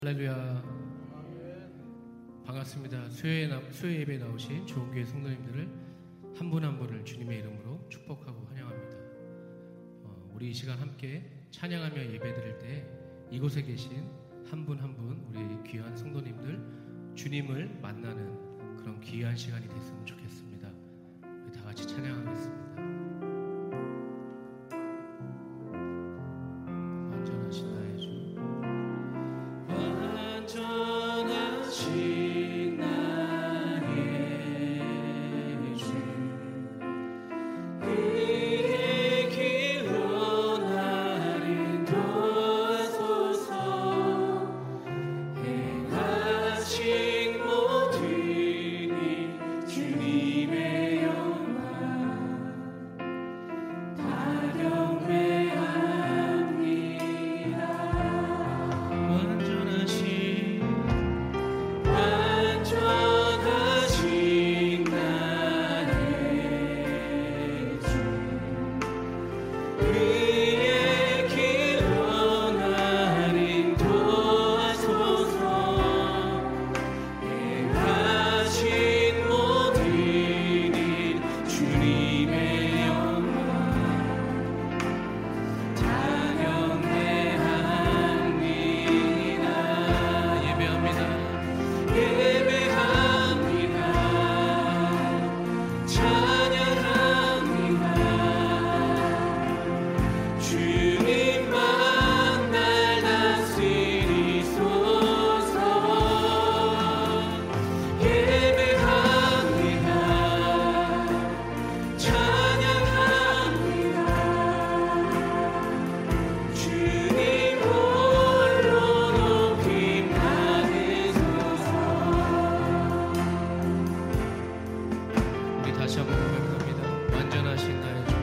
할렐루야. 반갑습니다. 수요에, 나, 수요 예배 나오신 좋은 교회 성도님들을 한분한 분을 주님의 이름으로 축복하고 환영합니다. 어, 우리 이 시간 함께 찬양하며 예배 드릴 때 이곳에 계신 한 분 한 분 우리 귀한 성도님들 주님을 만나는 그런 귀한 시간이 됐으면 좋겠습니다. 우리 다 같이 찬양하겠습니다. 다시 한번 고백합니다. 완전하신 나의 주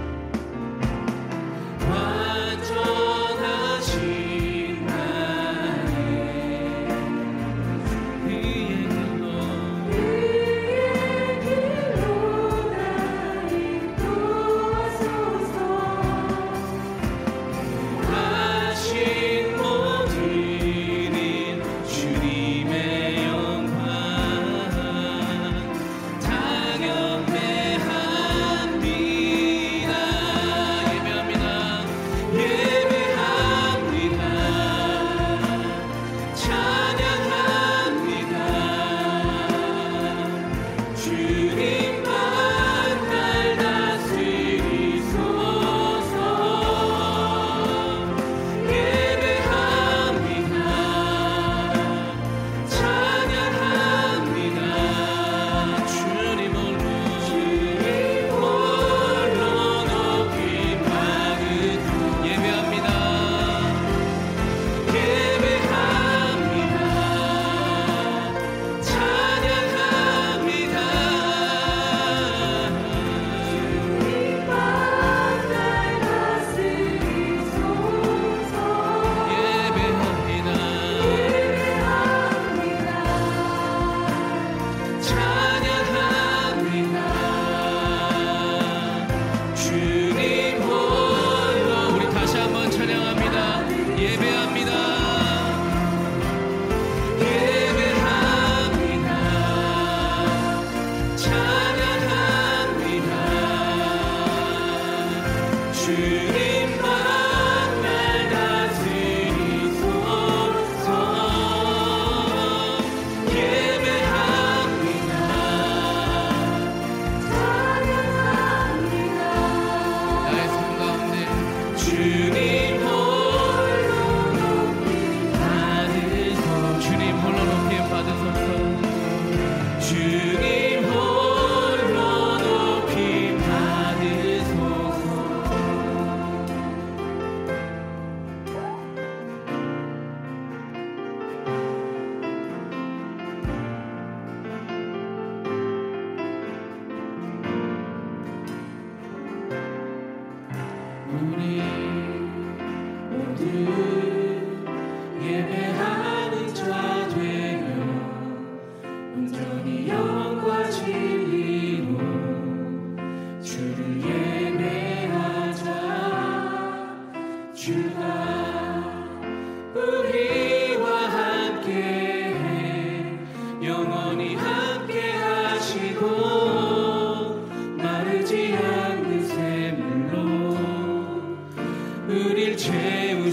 you.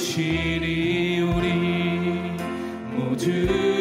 부르시리 우리 모두.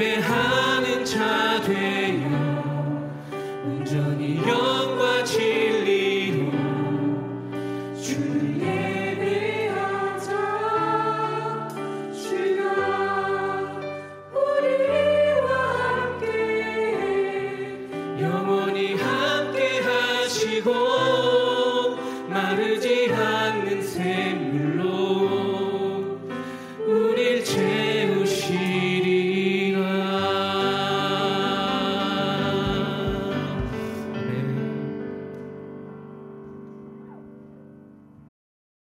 예배하는 자 되어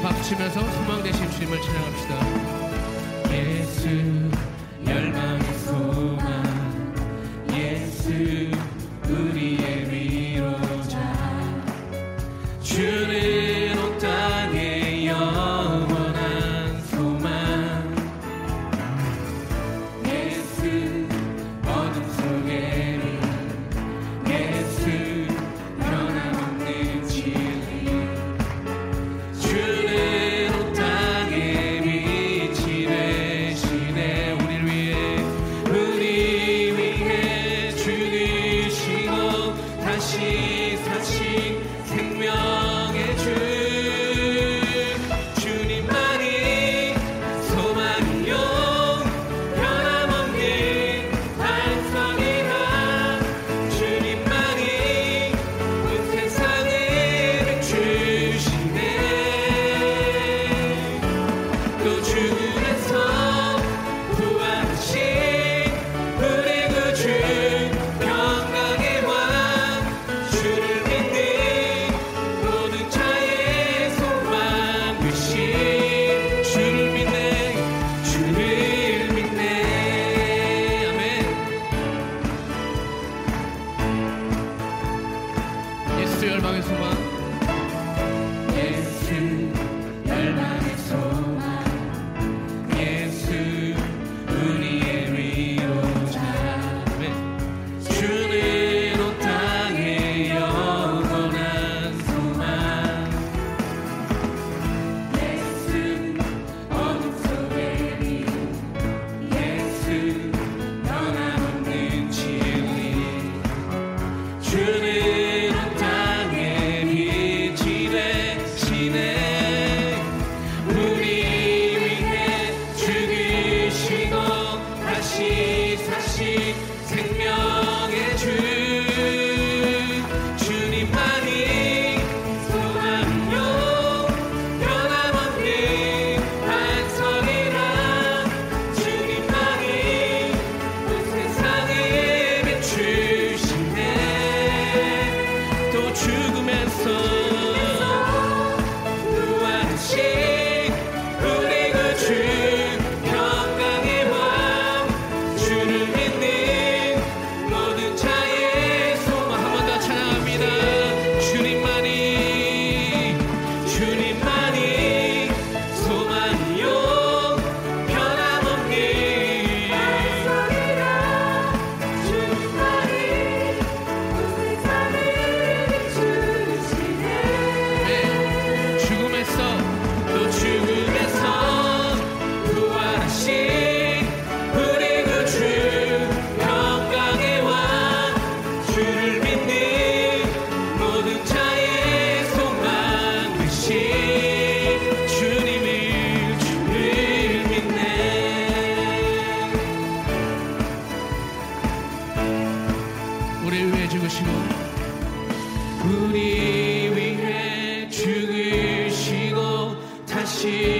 함께 박수치면서 소망 되신 주님을 찬양합시다. 예수 열망의 소망 예수 우리 위해 죽으시고 우리 위해 죽으시고 다시